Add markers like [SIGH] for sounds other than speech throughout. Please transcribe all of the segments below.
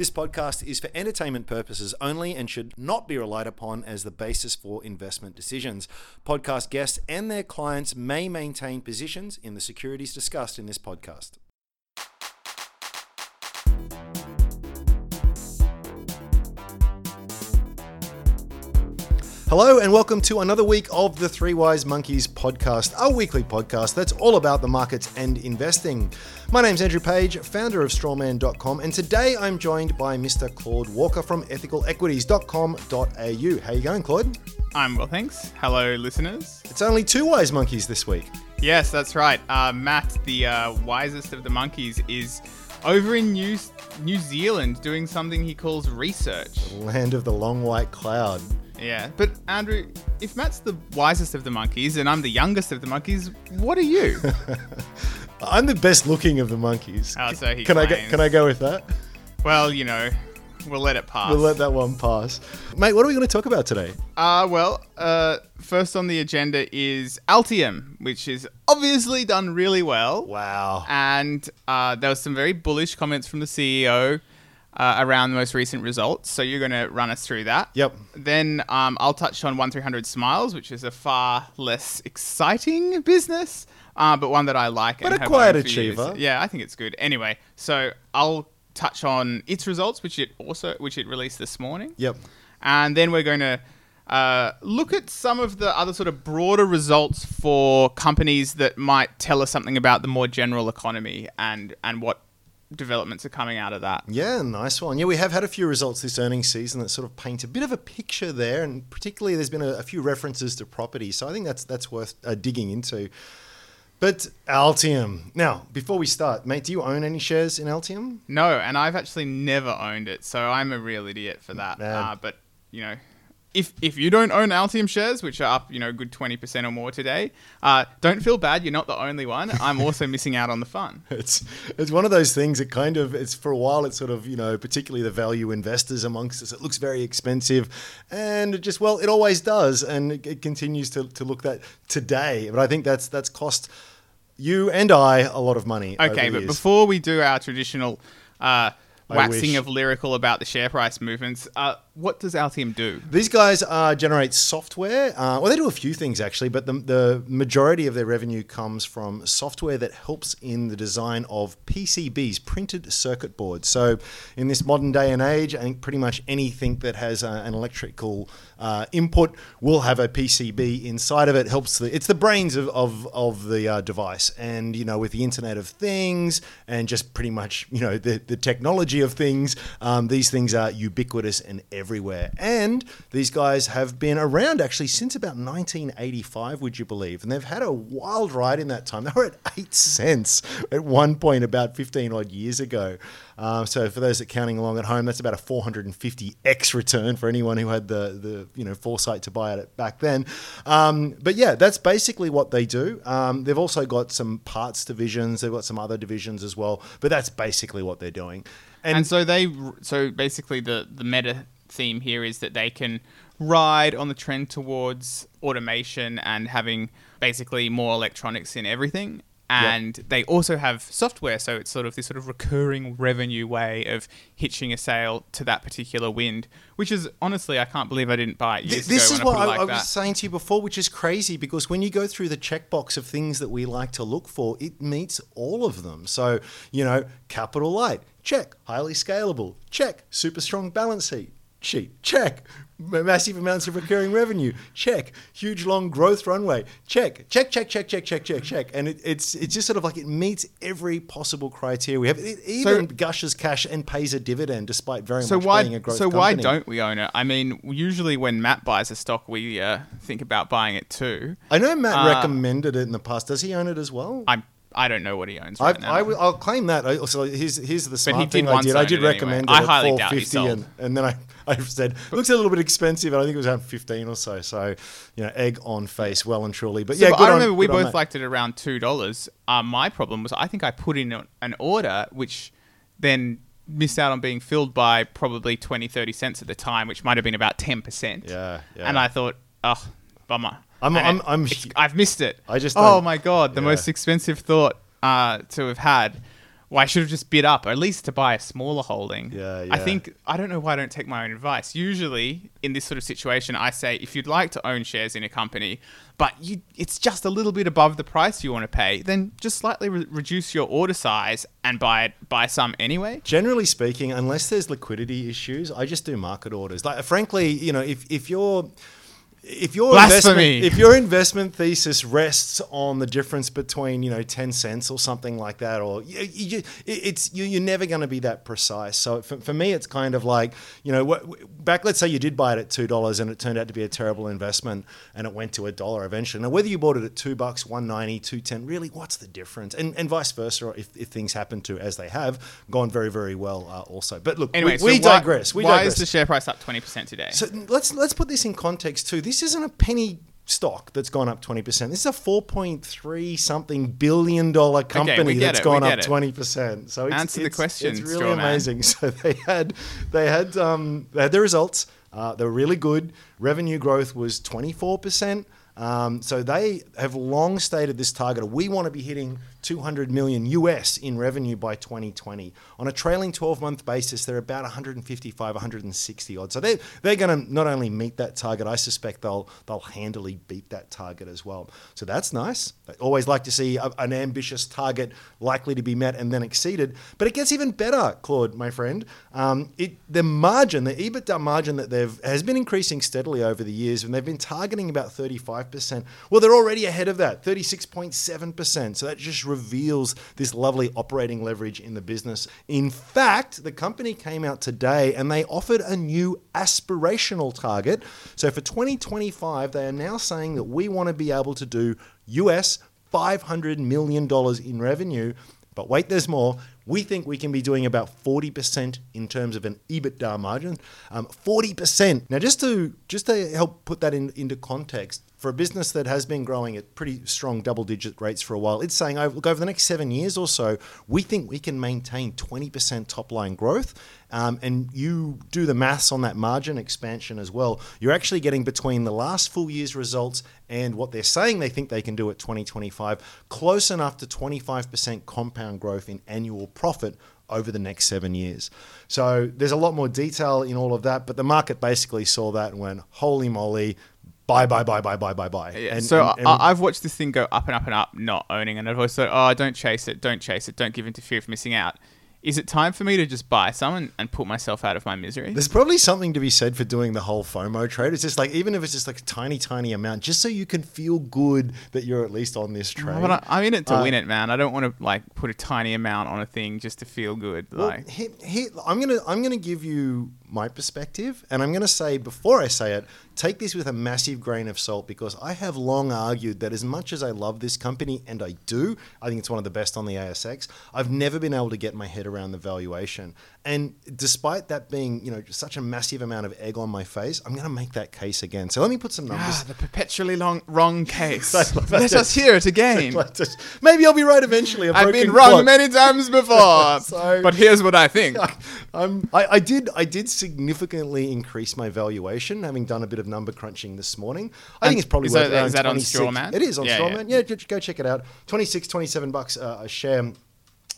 This podcast is for entertainment purposes only and should not be relied upon as the basis for investment decisions. Podcast guests and their clients may maintain positions in the securities discussed in this podcast. Hello, and welcome to another week of the Three Wise Monkeys podcast, our weekly podcast that's all about the markets and investing. My name's Andrew Page, founder of strawman.com, and today I'm joined by Mr. Claude Walker from ethicalequities.com.au. How you going, Claude? I'm well, thanks. Hello, listeners. It's only two wise monkeys this week. Yes, that's right. Uh, Matt, the uh, wisest of the monkeys, is over in New New Zealand doing something he calls research. Land of the long white cloud. Yeah, but Andrew, if Matt's the wisest of the monkeys and I'm the youngest of the monkeys, what are you? [LAUGHS] I'm the best looking of the monkeys. Oh, so he can I go, can I go with that? well, you know, we'll let it pass. We'll let that one pass. Mate, what are we going to talk about today? Uh, well, uh, first on the agenda is Altium, which is obviously done really well. Wow. and uh, there was some very bullish comments from the CEO uh, around the most recent results. So you're going to run us through that. Yep. Then um, I'll touch on one three hundred Smiles, which is a far less exciting business, uh, but one that I like. But and a quiet achiever. Yeah, I think it's good. Anyway, so I'll touch on its results, which it also which it released this morning. Yep. And then we're going to uh, look at some of the other sort of broader results for companies that might tell us something about the more general economy and, and what developments are coming out of that. Yeah, nice one. Yeah, we have had a few results this earnings season that sort of paint a bit of a picture there, and particularly there's been a, a few references to property, so I think that's that's worth uh, digging into. But Altium. Now, before we start, mate, do you own any shares in Altium? No, and I've actually never owned it, so I'm a real idiot for that. Uh, but, you know. If, if you don't own Altium shares, which are up, you know, a good 20% or more today, uh, don't feel bad. You're not the only one. I'm also missing out on the fun. [LAUGHS] It's it's one of those things that kind of it's for a while it's sort of you know particularly the value investors amongst us it looks very expensive and it just well it always does and it, it continues to, to look that today but I think that's that's cost you and I a lot of money Okay, but before we do our traditional uh, waxing of lyrical about the share price movements, uh, what does Altium do? These guys uh, generate software. Uh, well, they do a few things actually, but the, the majority of their revenue comes from software that helps in the design of PCBs, printed circuit boards. So, in this modern day and age, I think pretty much anything that has uh, an electrical uh, input will have a PCB inside of it. Helps the it's the brains of of, of the uh, device, and you know with the Internet of Things and just pretty much you know the the technology of things, um, these things are ubiquitous and everywhere. And these guys have been around actually since about 1985, would you believe? And they've had a wild ride in that time. They were at eight cents at one point about 15 odd years ago. Uh, so for those that are counting along at home, that's about a 450x return for anyone who had the the you know foresight to buy it back then. Um, but yeah, that's basically what they do. Um, they've also got some parts divisions. They've got some other divisions as well. But that's basically what they're doing. And, so they, so basically the the meta theme here is that they can ride on the trend towards automation and having basically more electronics in everything. And they also have software, so it's sort of this sort of recurring revenue way of hitching a sale to that particular wind, which is honestly, I can't believe I didn't buy it years Th- this is what I, put I, was saying to you before, which is crazy because when you go through the checkbox of things that we like to look for, it meets all of them. So, you know, capital light, check. Highly scalable, check. Super strong balance sheet, sheet, check. Massive amounts of recurring revenue, check. Huge long growth runway, check. Check, check, check, check, check, check, check. And it, it's it's just sort of like it meets every possible criteria we have. It even gushes cash and pays a dividend despite very so much why being a growth so why don't we own it? I mean, usually when Matt buys a stock, we uh, think about buying it too. I know Matt Uh, recommended it in the past. Does he own it as well? I'm I don't know what he owns I, right now. I, I'll claim that. I, so here's here's the smart thing I did. I did anyway. recommend I it at highly doubt he 450, and, and then I, I said looks a little bit expensive. and I think it was around 15 or so. So you know, egg on face, well and truly. But So, yeah, but I on- remember we on both liked it around two dollars. Uh, my problem was I think I put in an order which then missed out on being filled by probably 20, 30 cents at the time, which might have been about ten percent. Yeah, yeah. And I thought, oh, bummer. I'm- I'm- I'm- it's- I've missed it. I just oh my god, the yeah. most expensive thought uh, to have had well, I should have just bid up, or at least to buy a smaller holding. Yeah, I think I don't know why I don't take my own advice. Usually, in this sort of situation, I say if you'd like to own shares in a company, but you it's just a little bit above the price you want to pay, then just slightly re- reduce your order size and buy it buy some anyway. Generally speaking, unless there's liquidity issues, I just do market orders. Like, frankly, you know, if, if you're if your Blasphemy. investment if your investment thesis rests on the difference between you know 10 cents or something like that or you, you, it's you, you're never going to be that precise so for, for me it's kind of like you know what back let's say you did buy it at two dollars and it turned out to be a terrible investment and it went to a dollar eventually now whether you bought it at two bucks 190 210 really what's the difference and, and vice versa if, if things happen to as they have gone very very well uh, also but look Anyway, we, so we why- digress we why digress is the share price up twenty percent today? so let's let's put this in context too. This isn't a penny stock that's gone up 20%. This is a 4.3 something billion dollar company get that's it, gone up it. 20%. So it's, Answer the question, It's really man. amazing. [LAUGHS] So they had they had um, they had the results. Uh, they were really good. Revenue growth was 24%. Um, so they have long stated this target. We want to be hitting 200 million US in revenue by 2020. On a trailing 12 month basis, they're about 155, 160 odd. So they're, they're going to not only meet that target, I suspect they'll they'll handily beat that target as well. So that's nice. I always like to see a, an ambitious target likely to be met and then exceeded. But it gets even better, Claude, my friend. Um, it the margin, the EBITDA margin that they've has been increasing steadily over the years, and they've been targeting about 35%. Well, they're already ahead of that, 36.7%. So that just reveals this lovely operating leverage in the business. In fact, the company came out today and they offered a new aspirational target. So for 2025, they are now saying that we want to be able to do US $500 million in revenue. But wait, there's more. We think we can be doing about 40% in terms of an EBITDA margin. Um, 40%. Now, just to just to help put that in, into context, for a business that has been growing at pretty strong double-digit rates for a while, it's saying, look, over the next seven years or so, we think we can maintain 20% top-line growth. Um, and you do the maths on that margin expansion as well. You're actually getting between the last full year's results and what they're saying they think they can do at 2025, close enough to 25% compound growth in annual profit over the next seven years. So there's a lot more detail in all of that, but the market basically saw that and went, holy moly, buy, buy, buy, buy, buy, buy, buy. Yeah, And- so and- and- I, I've watched this thing go up and up and up, not owning, and I've always thought, oh, don't chase it, don't chase it, don't give in to fear of missing out. Is it time for me to just buy some and, and put myself out of my misery? There's probably something to be said for doing the whole FOMO trade. It's just like, even if it's just like a tiny, tiny amount, just so you can feel good that you're at least on this trade. But I, I'm in it to Uh, win it, man. I don't want to like put a tiny amount on a thing just to feel good. Well, Like, here, here, I'm gonna I'm gonna give you my perspective, and I'm gonna say before I say it, take this with a massive grain of salt because I have long argued that as much as I love this company, and I do, I think it's one of the best on the ASX. I've never been able to get my head around the valuation, and despite that being you know such a massive amount of egg on my face, I'm gonna make that case again. So let me put some numbers. ah, the perpetually long wrong [LAUGHS] case. Let us hear it again. Like Maybe I'll be right eventually. a I've been wrong clock. many times before, [LAUGHS] So- but here's what I think. [LAUGHS] um, I, I did I did significantly increase my valuation, having done a bit of number crunching this morning. I And think it's probably is worth that- is that on 26 Strawman? It is on Yeah, Strawman. Yeah, go, go check it out. 26, 27 bucks uh, a share.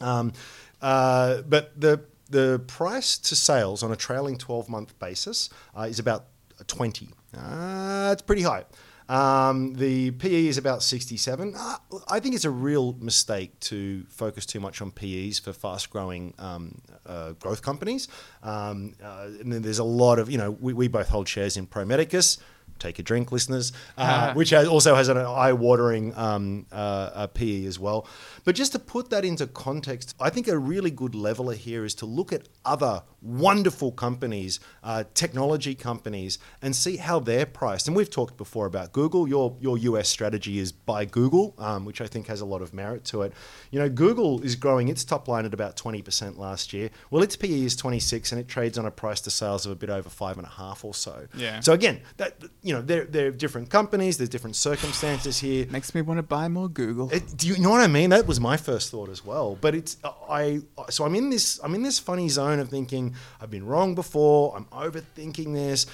Um, uh, but the the price to sales on a trailing 12 month basis uh, is about 20. Uh, it's pretty high. Um, the PE is about 67. Uh, I think it's a real mistake to focus too much on PEs for fast growing um, uh, growth companies. Um, uh, and then there's a lot of, you know, we, we both hold shares in Pro Medicus. Take a drink, listeners, uh, which has, also has an eye-watering um, uh, PE as well. But just to put that into context, I think a really good leveler here is to look at other wonderful companies, uh, technology companies, and see how they're priced. And we've talked before about Google. Your your US strategy is buy Google, um, which I think has a lot of merit to it. You know, Google is growing its top line at about 20% last year. Well, its PE is 26, and it trades on a price to sales of a bit over five and a half or so. Yeah. So again, that you know, they're they're different companies. There's different circumstances here. Makes me want to buy more Google. It, do you know what I mean? That was my first thought as well. But it's uh, I so I'm in this I'm in this funny zone of thinking I've been wrong before. I'm overthinking this,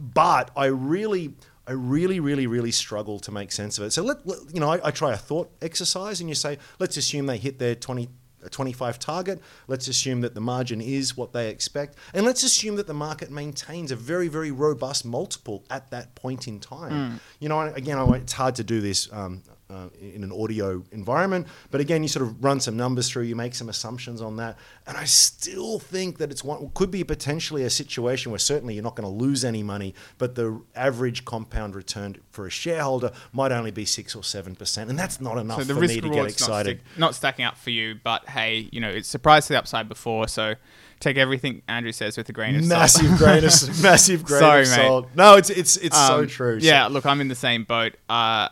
but I really. I really, really, really struggle to make sense of it. So let, let- you know, I, I try a thought exercise, and you say, let's assume they hit their twenty a 25 target. Let's assume that the margin is what they expect. And let's assume that the market maintains a very, very robust multiple at that point in time. You know, again, it's hard to do this. Um, uh, in an audio environment. But again, you sort of run some numbers through, you make some assumptions on that, and I still think that it's one could be potentially a situation where certainly you're not going to lose any money, but the average compound return for a shareholder might only be six or seven percent, and that's not enough So the for risk me to get not, excited. stick, not stacking up for you, but hey, you know, it's surprised to the upside before, so take everything Andrew says with a grain of salt. Massive grain of [LAUGHS] massive grain Sorry, of mate. salt. No, it's it's it's so Um, true. So- Yeah, look, I'm in the same boat. Uh,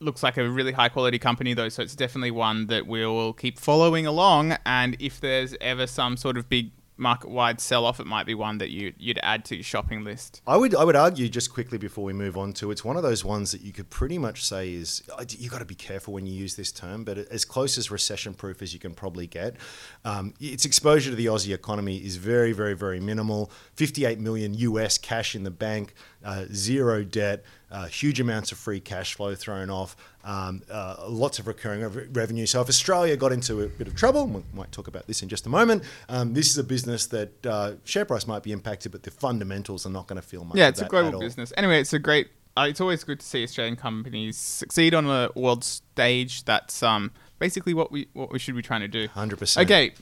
looks like a really high quality company though, so it's definitely one that we'll keep following along. And if there's ever some sort of big market wide sell off, it might be one that you you'd add to your shopping list. I would I would argue just quickly before we move on to it's one of those ones that you could pretty much say is you got to be careful when you use this term, but as close as recession proof as you can probably get. Um, its exposure to the Aussie economy is very very very minimal. Fifty eight million US cash in the bank, uh, zero debt, uh, huge amounts of free cash flow thrown off. Um, uh, lots of recurring rev- revenue. So if Australia got into a bit of trouble, and we might talk about this in just a moment. Um, this is a business that uh, share price might be impacted, but the fundamentals are not going to feel much. Yeah, it's a global business. Anyway, it's a great. Uh, it's always good to see Australian companies succeed on a world stage. That's um basically what we what we should be trying to do. 100%. Okay.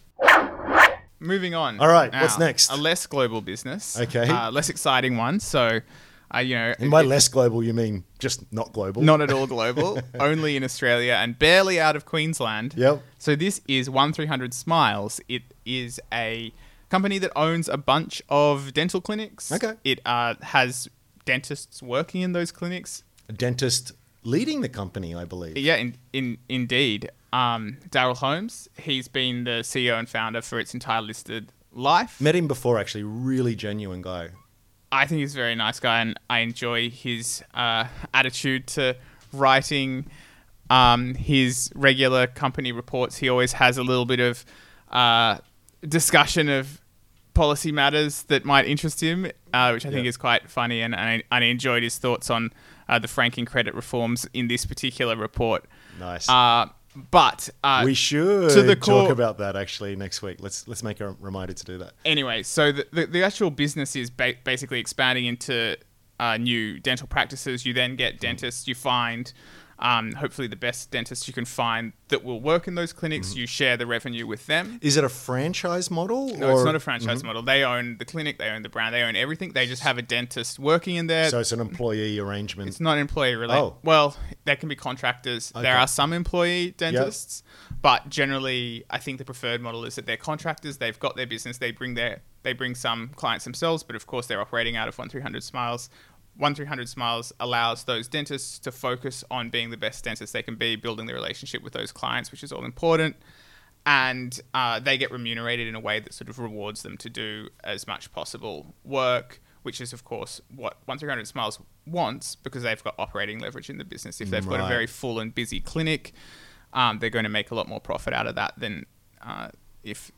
Moving on. All right, what's next? A less global business. Okay. Uh, less exciting one. So, uh, you know, And by it- less global, you mean just not global? not at all global, [LAUGHS] only in Australia and barely out of Queensland. Yep. So this is one three hundred Smiles. It is a company that owns a bunch of dental clinics. Okay. It uh, has dentists working in those clinics. A dentist leading the company, I believe. Yeah, in, in indeed. Um, Daryl Holmes. He's been the CEO and founder for its entire listed life. Met him before, actually. Really genuine guy. I think he's a very nice guy, and I enjoy his uh, attitude to writing um, his regular company reports. He always has a little bit of uh, discussion of policy matters that might interest him, uh, which I think Yeah. is quite funny, and, and, I, and I enjoyed his thoughts on uh, the franking credit reforms in this particular report. Nice. Uh, but uh, we should to the talk about that actually next week. Let's let's make a reminder to do that. anyway, so the, the, the actual business is ba- basically expanding into uh, new dental practices. You then get dentists. You find, um, hopefully, the best dentists you can find that will work in those clinics. Mm-hmm. You share the revenue with them. Is it a franchise model? No, or- it's not a franchise model. They own the clinic. They own the brand. They own everything. They just have a dentist working in there. So it's an employee arrangement. It's not employee related. Oh. Well, there can be contractors. Okay. There are some employee dentists, but generally, I think the preferred model is that they're contractors. They've got their business. They bring their they bring some clients themselves, but of course, they're operating out of one three hundred Smiles. One three hundred Smiles allows those dentists to focus on being the best dentists they can be, building the relationship with those clients, which is all important. And uh, they get remunerated in a way that sort of rewards them to do as much possible work which is of course what 1300 Smiles wants because they've got operating leverage in the business. If they've got a very full and busy clinic, um, they're going to make a lot more profit out of that than uh, if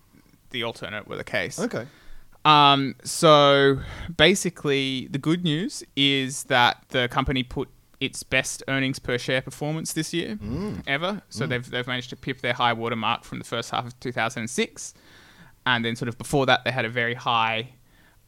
the alternate were the case. okay. Um, so basically, the good news is that the company put its best earnings per share performance this year Mm. ever. So they've they've managed to pip their high water mark from the first half of 2006, and then sort of before that they had a very high.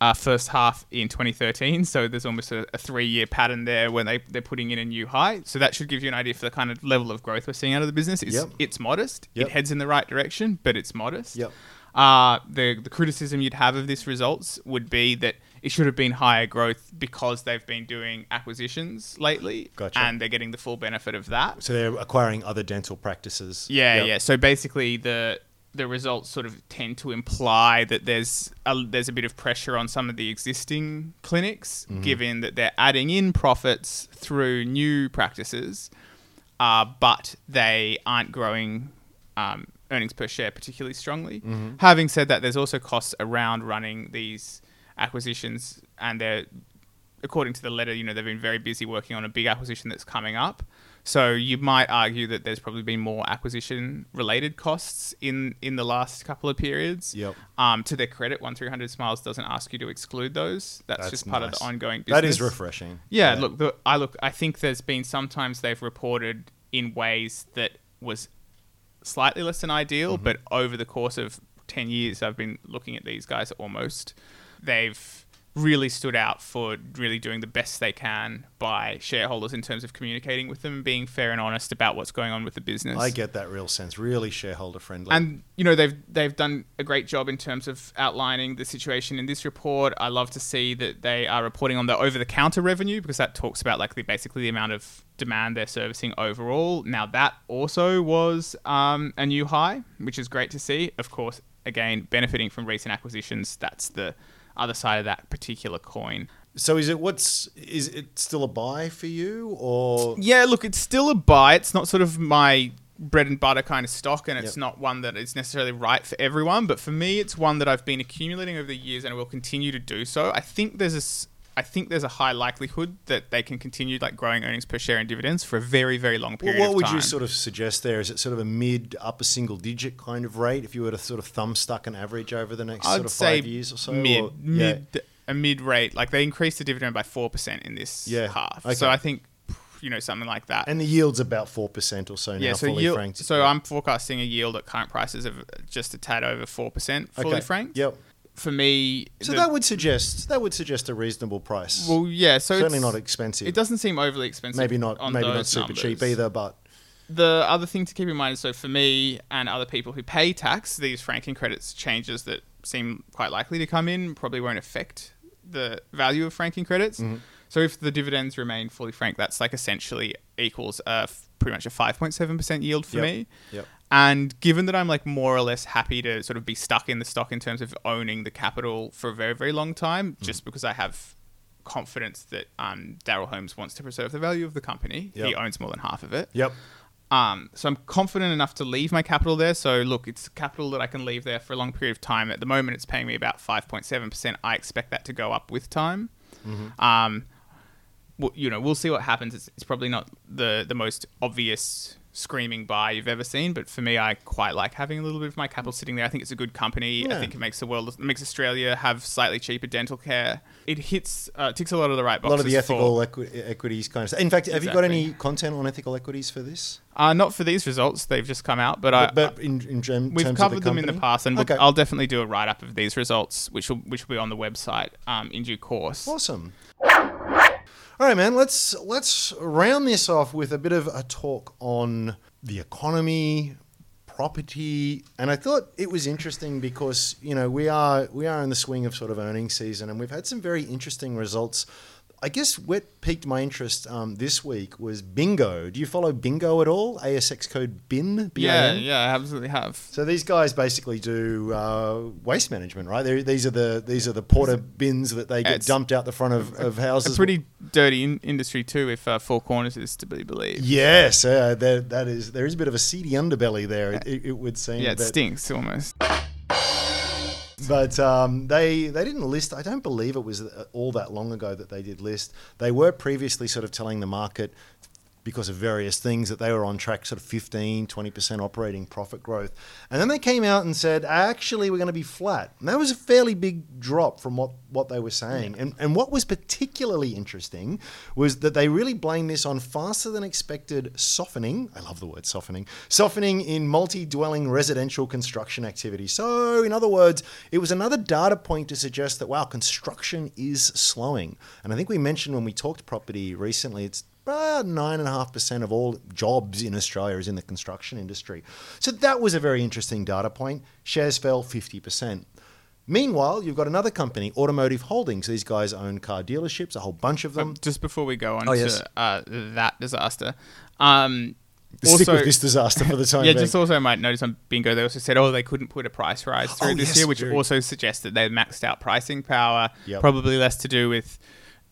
Uh, first half in 2013, so there's almost a, a three-year pattern there when they they're putting in a new high. So that should give you an idea for the kind of level of growth we're seeing out of the business. It's, Yep. it's modest. Yep. It heads in the right direction, but it's modest. Yep. Uh, the the criticism you'd have of this results would be that it should have been higher growth because they've been doing acquisitions lately, Gotcha. and they're getting the full benefit of that. So they're acquiring other dental practices. Yeah, Yep. yeah. So basically, the the results sort of tend to imply that there's a, there's a bit of pressure on some of the existing clinics, Mm-hmm. given that they're adding in profits through new practices, uh, but they aren't growing um, earnings per share particularly strongly. Mm-hmm. Having said that, there's also costs around running these acquisitions, and they're according to the letter, you know, they've been very busy working on a big acquisition that's coming up. So you might argue that there's probably been more acquisition related costs in in the last couple of periods. Yep. Um, to their credit, one three hundred Smiles doesn't ask you to exclude those. That's, That's just part of the ongoing business. That is refreshing. Yeah, look, the, I look. I think there's been sometimes they've reported in ways that was slightly less than ideal, mm-hmm. but over the course of 10 years, I've been looking at these guys almost. They've really stood out for really doing the best they can by shareholders in terms of communicating with them and being fair and honest about what's going on with the business. I get that real sense. Really shareholder friendly. And you know they've they've done a great job in terms of outlining the situation in this report. I love to see that they are reporting on the over the counter revenue because that talks about like the basically the amount of demand they're servicing overall. Now that also was um, a new high, which is great to see. Of course, again benefiting from recent acquisitions. That's the other side of that particular coin. so is it what's is it still a buy for you or Yeah, look, it's still a buy. It's not sort of my bread and butter kind of stock, and it's Yep. not one that is necessarily right for everyone. But for me, it's one that I've been accumulating over the years, and will continue to do so. I think there's a, I think there's a high likelihood that they can continue like growing earnings per share and dividends for a very, very long Well, period. what would you sort of suggest there? Is it sort of a mid upper single digit kind of rate if you were to sort of thumb stuck an average over the next I'd sort of five years or so? mid, or- yeah. mid, a mid rate. Like they increased the dividend by four percent in this Yeah, half. okay. So I think, you know, something like that. And the yield's about four percent or so now, yeah, so fully yield, franked. so I'm forecasting a yield at current prices of just a tad over four percent, fully okay. franked. Yep. For me, So the- that would suggest that would suggest a reasonable price. well, yeah. So Certainly not expensive. It doesn't seem overly expensive. maybe not maybe not super cheap either, but The other thing to keep in mind is so for me and other people who pay tax, these franking credits changes that seem quite likely to come in probably won't affect the value of franking credits. Mm-hmm. So if the dividends remain fully franked, that's like essentially equals a pretty much a 5.7% yield for Yep. me. Yep. And given that I'm like more or less happy to sort of be stuck in the stock in terms of owning the capital for a very, very long time, Mm-hmm. just because I have confidence that um, Daryl Holmes wants to preserve the value of the company. He owns more than half of it. yep. Um, so I'm confident enough to leave my capital there. So look, it's capital that I can leave there for a long period of time. At the moment, it's paying me about 5.7%. I expect that to go up with time. Um, well, you know, we'll see what happens. It's, it's probably not the the most obvious screaming buy you've ever seen, but for me, I quite like having a little bit of my capital sitting there. I think it's a good company. I think it makes the world, makes Australia have slightly cheaper dental care. It hits, uh, ticks a lot of the right A lot of the ethical For, equi- equities kind of stuff. In fact, have you got any content on ethical equities for this? uh, not for these results; they've just come out. But, I, but, but in, in gem- We've covered the them in the past, and we'll, Okay. I'll definitely do a write up of these results, which will which will be on the website um, in due course. Awesome. All right, man. Let's let's round this off with a bit of a talk on the economy, property, and I thought it was interesting because you know we are we are in the swing of sort of earnings season, and we've had some very interesting results. I guess what piqued my interest um, this week was Bingo. Do you follow Bingo at all? ASX code BIN. Yeah, B-I-N? yeah, I absolutely have. So these guys basically do uh, waste management, right? They're, these are the these are the porter bins that they get It's dumped out the front of, of houses. It's a pretty dirty in- industry too, if uh, Four Corners is to be believed. yes, uh, there, that is there is a bit of a seedy underbelly there. It, it, would seem. Yeah, it stinks almost. But um, they they didn't list. I don't believe it was all that long ago that they did list. They were previously sort of telling the market because of various things that they were on track sort of 15 20% operating profit growth. And then they came out and said actually we're going to be flat. And that was a fairly big drop from what, what they were saying. And, and what was particularly interesting was that they really blamed this on faster than expected softening i love the word softening softening in multi-dwelling residential construction activity. So in other words it was another data point to suggest that wow construction is slowing. And i think we mentioned when we talked property recently it's about nine and a half percent of all jobs in Australia is in the construction industry. So that was a very interesting data point. Shares fell fifty percent. Meanwhile, you've got another company, Automotive Holdings. These guys own car dealerships, a whole bunch of them. Um, just before we go on Oh, to uh, that disaster, um, Stick also, with this disaster for the [LAUGHS] time yeah, being. just also I might notice on Bingo they also said, oh, they couldn't put a price rise through Oh, this yes, year, which very- also suggests that they maxed out pricing power. Yep. Probably less to do with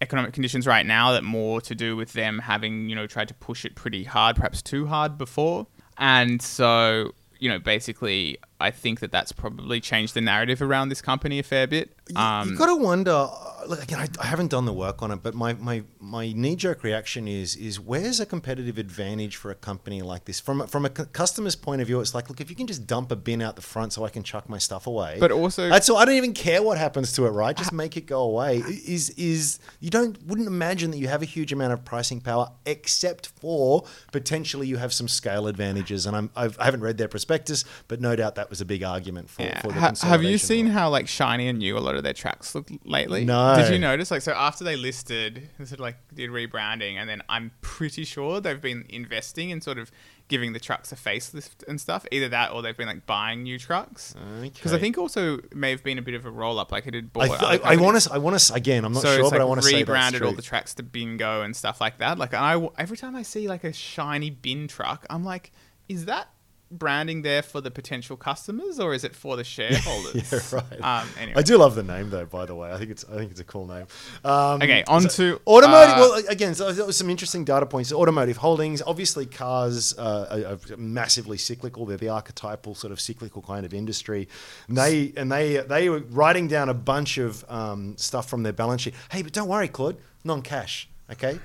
economic conditions right now, that more to do with them having you know tried to push it pretty hard, perhaps too hard before, and so you know basically I think that that's probably changed the narrative around this company a fair bit. Um, you got to wonder. uh, Look, again, I, I haven't done the work on it, but my, my my knee jerk reaction is is where's a competitive advantage for a company like this from a- from a customer's point of view? It's like, look, if you can just dump a bin out the front so I can chuck my stuff away. But also- that's all. I don't even care what happens to it, right? Just make it go away. Is is you don't wouldn't imagine that you have a huge amount of pricing power, except for potentially you have some scale advantages. And I'm I've, I haven't read their prospectus, but no doubt that was a big argument for. Yeah. for the Ha- have you seen model. how like shiny and new a lot of their tracks look lately? No. Did you notice? Like, so after they listed, they sort of like did rebranding, and then I'm pretty sure they've been investing in sort of giving the trucks a facelift and stuff. Either that, or they've been like buying new trucks. Because I think also it may have been a bit of a roll up, like it had I, bought. th- I, I want to. I want to. Again, I'm not so sure, it's but like I want to say that's rebranded all the tracks to Bingo and stuff like that. Like, and I w- every time I see like a shiny bin truck, I'm like, is that branding there for the potential customers or is it for the [LAUGHS] shareholders? Yeah, right. Um, anyway. I do love the name though. By the way, I think it's I think it's a cool name. Um, Okay, on to, automotive. uh, well, again, so some interesting data points. Automotive holdings, obviously, cars uh, are, are massively cyclical. They're the archetypal sort of cyclical kind of industry. And they and they they were writing down a bunch of um, stuff from their balance sheet. Hey, but don't worry, Claude, non-cash. Okay,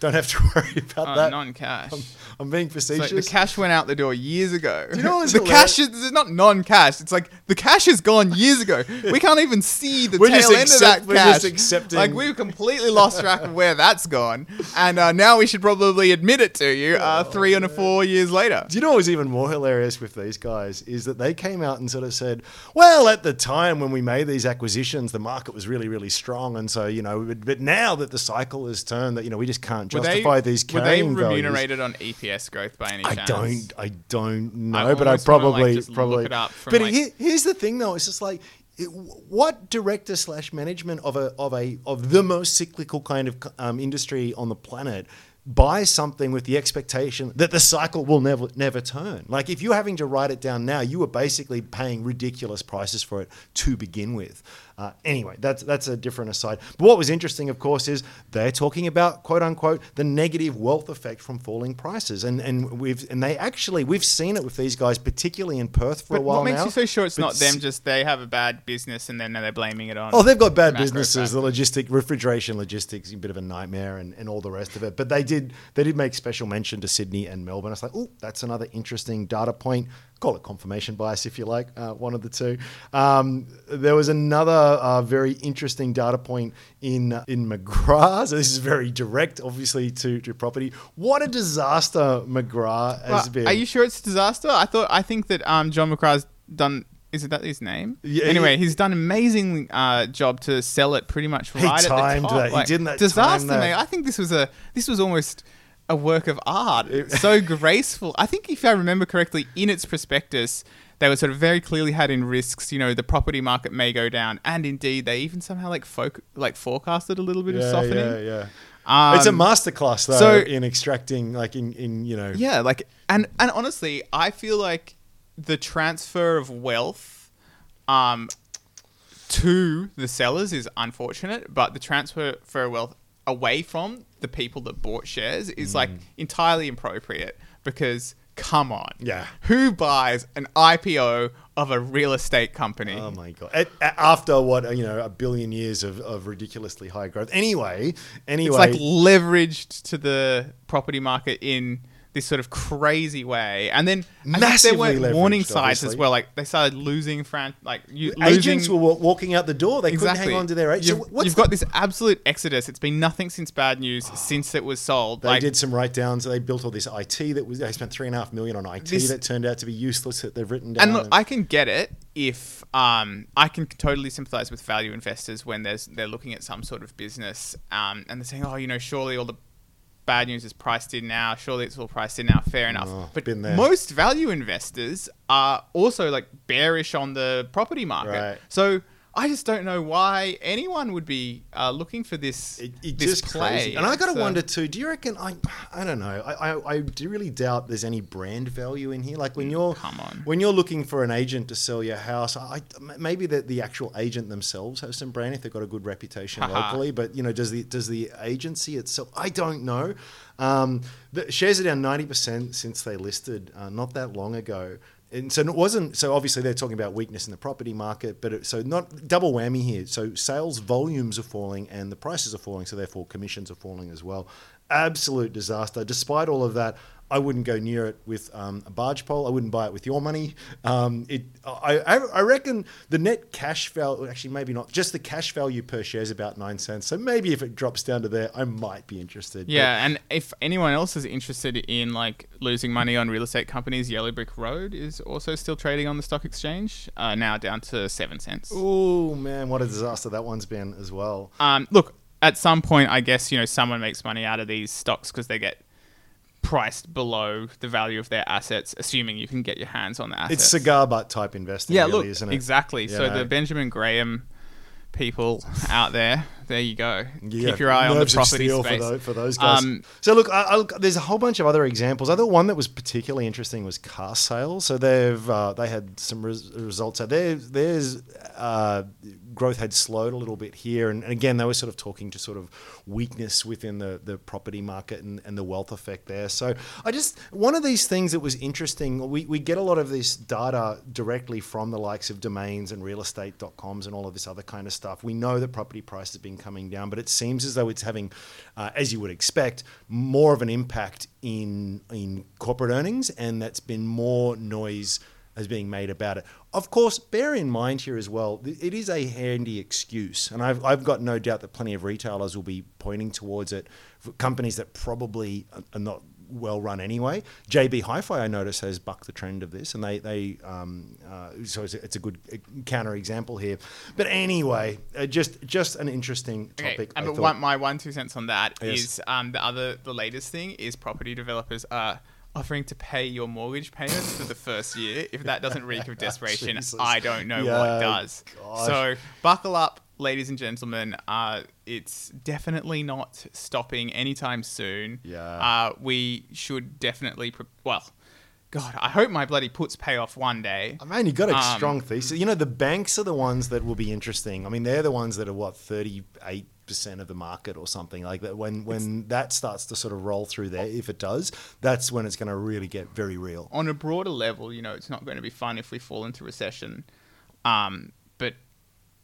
don't have to [LAUGHS] worry about Uh, that. non-cash. I'm being So facetious. the cash went out the door years ago. Do you know [LAUGHS] the hilarious? cash is not non-cash. It's like the cash is gone years ago. [LAUGHS] We can't even see the We're tail end accept- of we're that cash. just accepting- Like we've completely lost track of where that's gone, and uh, now we should probably admit it to you. Uh, Oh, three and four years later. Do you know what was even more hilarious with these guys is that they came out and sort of said, "Well, at the time when we made these acquisitions, the market was really, really strong, and so you know, but, but now that the cycle has turned, that you know, we just can't Were justify they, these were they carrying values." remunerated on EPS growth by any chance? I don't, I don't know, I but I wanna, like, probably, look probably. it up from, but like- here- here's the thing, though: it's just like. What director slash management of a of a of the most cyclical kind of um, industry on the planet buys something with the expectation that the cycle will never never turn? Like if you're having to write it down now, you are basically paying ridiculous prices for it to begin with. Uh, anyway, that's that's a different aside. But what was interesting, of course, is they're talking about quote unquote the negative wealth effect from falling prices, and and we've and they actually we've seen it with these guys, particularly in Perth for But a while now. what makes now. you so sure it's But not them? Just they have a bad business and then they're blaming it on. Oh, they've got bad businesses. The logistic refrigeration logistics, a bit of a nightmare, and, and all the rest of it. But they did they did make special mention to Sydney and Melbourne. I was like, oh, that's another interesting data point. Call it confirmation bias if you like, uh, one of the two. Um, there was another uh, very interesting data point in in McGrath. So this is very direct, obviously, to, to property. What a disaster McGrath has Well, been. Are you sure it's a disaster? I thought I think that um, John McGrath's done. Is it that his name? Yeah, anyway, he- he's done an amazing uh, job to sell it pretty much He right at timed the top. that. He didn't that disaster, that. mate. I think this was a this was almost a work of art. It's so [LAUGHS] graceful. I think if I remember correctly, in its prospectus, they were sort of very clearly had in risks. You know, the property market may go down, and indeed, they even somehow like folk like forecasted a little bit of yeah, softening. yeah, yeah. Um, it's a masterclass though so- in extracting, like in, in you know, Yeah, like and and honestly, I feel like the transfer of wealth um to the sellers is unfortunate, but the transfer of wealth away from the people that bought shares is like Mm. entirely appropriate because come on. Yeah. Who buys an IPO of a real estate company? Oh my god! At, a- after what you know, a billion years of, of ridiculously high growth. Anyway, anyway, It's like leveraged to the property market in this sort of crazy way, and then I think Massively there were warning signs as obviously. well. Like they started losing fran- like you, agents losing, were wa- walking out the door. They exactly. couldn't hang on to their agents. You've, you've got this absolute exodus. It's been nothing since bad news since it was sold. They like did some write downs. They built all this IT that was. They spent three and a half million on IT This- that turned out to be useless. That they've written down. and look, I can get it if um, I can totally sympathize with value investors when there's they're looking at some sort of business um, and they're saying, oh, you know, surely all the bad news is priced in now. Surely it's all priced in now. Fair enough. Oh, but most value investors are also like bearish on the property market. Right. So I just don't know why anyone would be uh, looking for this It, it this play. crazy. And I got to So- wonder too. Do you reckon? I I don't know. I, I I do really doubt there's any brand value in here. Like when you're Come on. when you're looking for an agent to sell your house, I maybe that the actual agent themselves have some brand if they've got a good reputation Haha. locally. But you know, does the does the agency itself? I don't know. Um, the shares are down ninety percent since they listed uh, not that long ago. And so it wasn't. So obviously they're talking about weakness in the property market, but it, so not double whammy here. So sales volumes are falling and the prices are falling, so therefore commissions are falling as well. Absolute disaster. Despite all of that, I wouldn't go near it with um, a barge pole. I wouldn't buy it with your money. Um, it, I, I reckon the net cash value, actually maybe not, just the cash value per share is about nine cents. So maybe if it drops down to there, I might be interested. Yeah, and if anyone else is interested in like losing money on real estate companies, Yellow Brick Road is also still trading on the stock exchange, uh, now down to seven cents. Oh man, what a disaster that one's been as well. Um, look, at some point, I guess you know someone makes money out of these stocks because they get priced below the value of their assets, assuming you can get your hands on the assets. It's cigar butt type investing, yeah, really, look, isn't it? exactly. You so know? the Benjamin Graham people out there, there you go. Yeah, Keep your eye on the property space. For those, for those guys. Um, so look, I, I, there's a whole bunch of other examples. I thought one that was particularly interesting was car sales. So they've uh, they had some res- results. out there. there's uh, growth had slowed a little bit here, and, and again they were sort of talking to sort of weakness within the, the property market and, and the wealth effect there. So I just one of these things that was interesting. We, we get a lot of this data directly from the likes of domains and real estate.coms and all of this other kind of stuff. We know that property prices have been coming down, but it seems as though it's having, uh, as you would expect, more of an impact in in corporate earnings, and that's been more noise as being made about it. Of course, bear in mind here as well, it is a handy excuse, and I've, I've got no doubt that plenty of retailers will be pointing towards it. For companies that probably are- are not well run anyway. JB Hi-Fi, I notice, has bucked the trend of this, and they they um, uh, so it's a, it's a good counter example here. But anyway, uh, just just an interesting Okay, topic. and but one, my one two cents on that is Yes. um, the other the latest thing is property developers are offering to pay your mortgage payments for the first year. If that doesn't reek of [LAUGHS] desperation, I don't know Yeah, what does. gosh. So buckle up, ladies and gentlemen. Uh, it's definitely not stopping anytime soon. Yeah. Uh, we should definitely pre- well. God, I hope my bloody puts pay off one day. I mean, you got a Um, strong thesis. You know, the banks are the ones that will be interesting. I mean, they're the ones that are what thirty eight percent of the market or something like that. When when that starts to sort of roll through there, if it does, that's when it's going to really get very real. on a broader level, you know, it's not going to be fun if we fall into recession. Um, but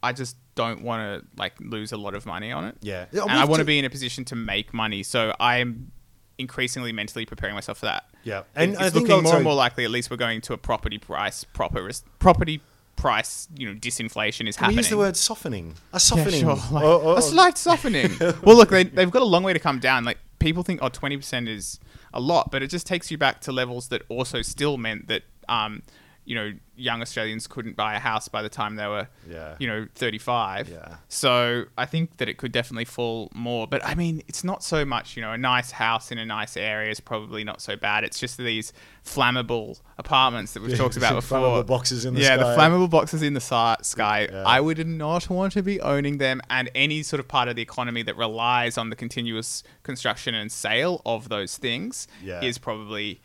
I just don't want to like lose a lot of money on it. Yeah. And I want to be in a position to make money. So I'm increasingly mentally preparing myself for that. Yeah. and it's think looking more and more likely. At least we're going to a property price proper res- property price. You know, disinflation is Can we happening. use the word softening? A Yeah, softening. sure. [LAUGHS] Like, or- or- a slight softening. [LAUGHS] well, look, they, they've got a long way to come down. Like people think, oh, 20% is a lot, but it just takes you back to levels that also still meant that, um, you know, young Australians couldn't buy a house by the time they were, Yeah. you know, 35. Yeah. So I think that it could definitely fall more. But I mean, it's not so much, you know, a nice house in a nice area is probably not so bad. It's just these flammable apartments that we've talked [LAUGHS] about before. Flammable boxes in the yeah, sky. the flammable boxes in the si- sky. Yeah. I would not want to be owning them, and any sort of part of the economy that relies on the continuous construction and sale of those things is probably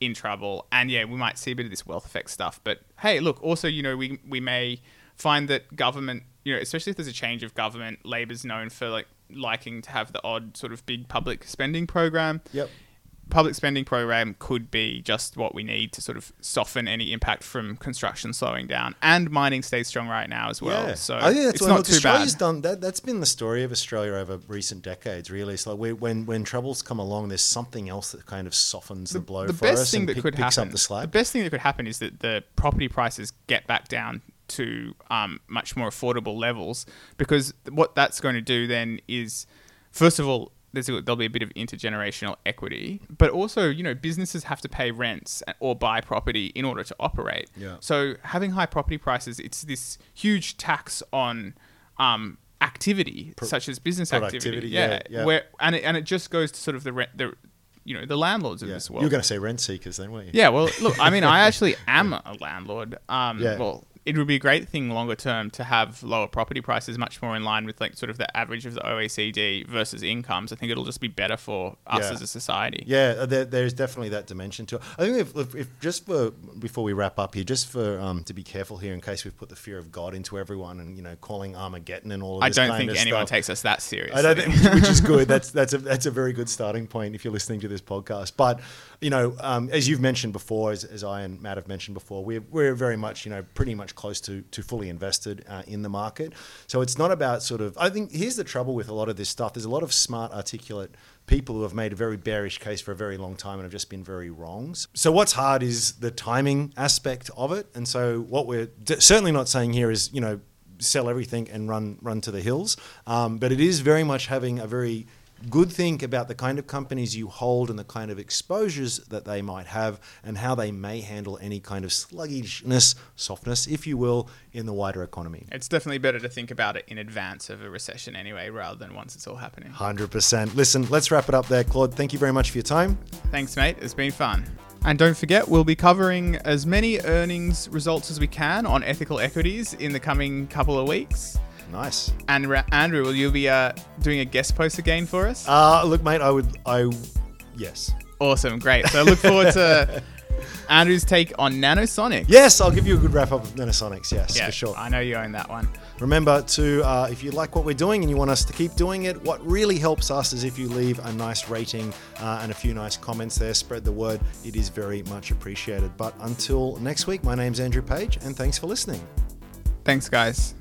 in trouble. And yeah, we might see a bit of this wealth effect stuff. But hey, look, also, you know, we we may find that government, you know, especially if there's a change of government, Labor's known for like liking to have the odd sort of big public spending program Yep. Public spending program could be just what we need to sort of soften any impact from construction slowing down and mining stays strong right now as well. Yeah. So I think that's it's what not look, too Australia's bad. done. That, that's been the story of Australia over recent decades. Really, it's like we, when when troubles come along, there's something else that kind of softens the, blow the for best us thing and that pick- could picks happen. up the slack. best thing that could happen is that the property prices get back down to um, much more affordable levels because what that's going to do then is, first of all. There's a, there'll be a bit of intergenerational equity, but also, you know, businesses have to pay rents or buy property in order to operate. Yeah. So having high property prices, it's this huge tax on um, activity, such as business activity. Yeah, yeah, yeah. Where and it, and it just goes to sort of the rent, the you know, the landlords of yeah. this You're going to say rent seekers, then, weren't you? Yeah, well, look, I mean, I actually am a landlord. Um, Yeah. well, it would be a great thing longer term to have lower property prices much more in line with like sort of the average of the OECD versus incomes. I think it'll just be better for us Yeah. as a society. Yeah, uh, there, there's definitely that dimension to it. I think if, if, if just for before we wrap up here, just for um, to be careful here, in case we've put the fear of God into everyone, and you know, calling Armageddon and all of I don't think anyone stuff. takes us that seriously. I don't think, which is good. [LAUGHS] That's that's a that's a very good starting point if you're listening to this podcast. But you know, um, as you've mentioned before, as, as I and Matt have mentioned before, we're we're very much you know pretty much close to to fully invested uh, in the market. So it's not about sort of. I think here's the trouble with a lot of this stuff. There's a lot of smart, articulate people who have made a very bearish case for a very long time and have just been very wrongs. So what's hard is the timing aspect of it. And so what we're d- certainly not saying here is you know sell everything and run run to the hills. Um, but it is very much having a very good think about the kind of companies you hold and the kind of exposures that they might have and how they may handle any kind of sluggishness, softness, if you will, in the wider economy. It's definitely better to think about it in advance of a recession anyway, rather than once it's all happening. 100%. Listen, let's wrap it up there, Claude. Thank you very much for your time. Thanks, mate. It's been fun. And don't forget, we'll be covering as many earnings results as we can on ethical equities in the coming couple of weeks. Nice. And Ra- Andrew, will you be uh, doing a guest post again for us? Uh, look, mate, I would, I, yes. awesome, great. So look forward to [LAUGHS] Andrew's take on Nanosonic. Yes, I'll give you a good wrap up of Nanosonics, yes, Yeah, for sure. I know you own that one. Remember to, uh, if you like what we're doing and you want us to keep doing it, what really helps us is if you leave a nice rating uh, and a few nice comments there. Spread the word. It is very much appreciated. But until next week, my name's Andrew Page, and thanks for listening. Thanks, guys.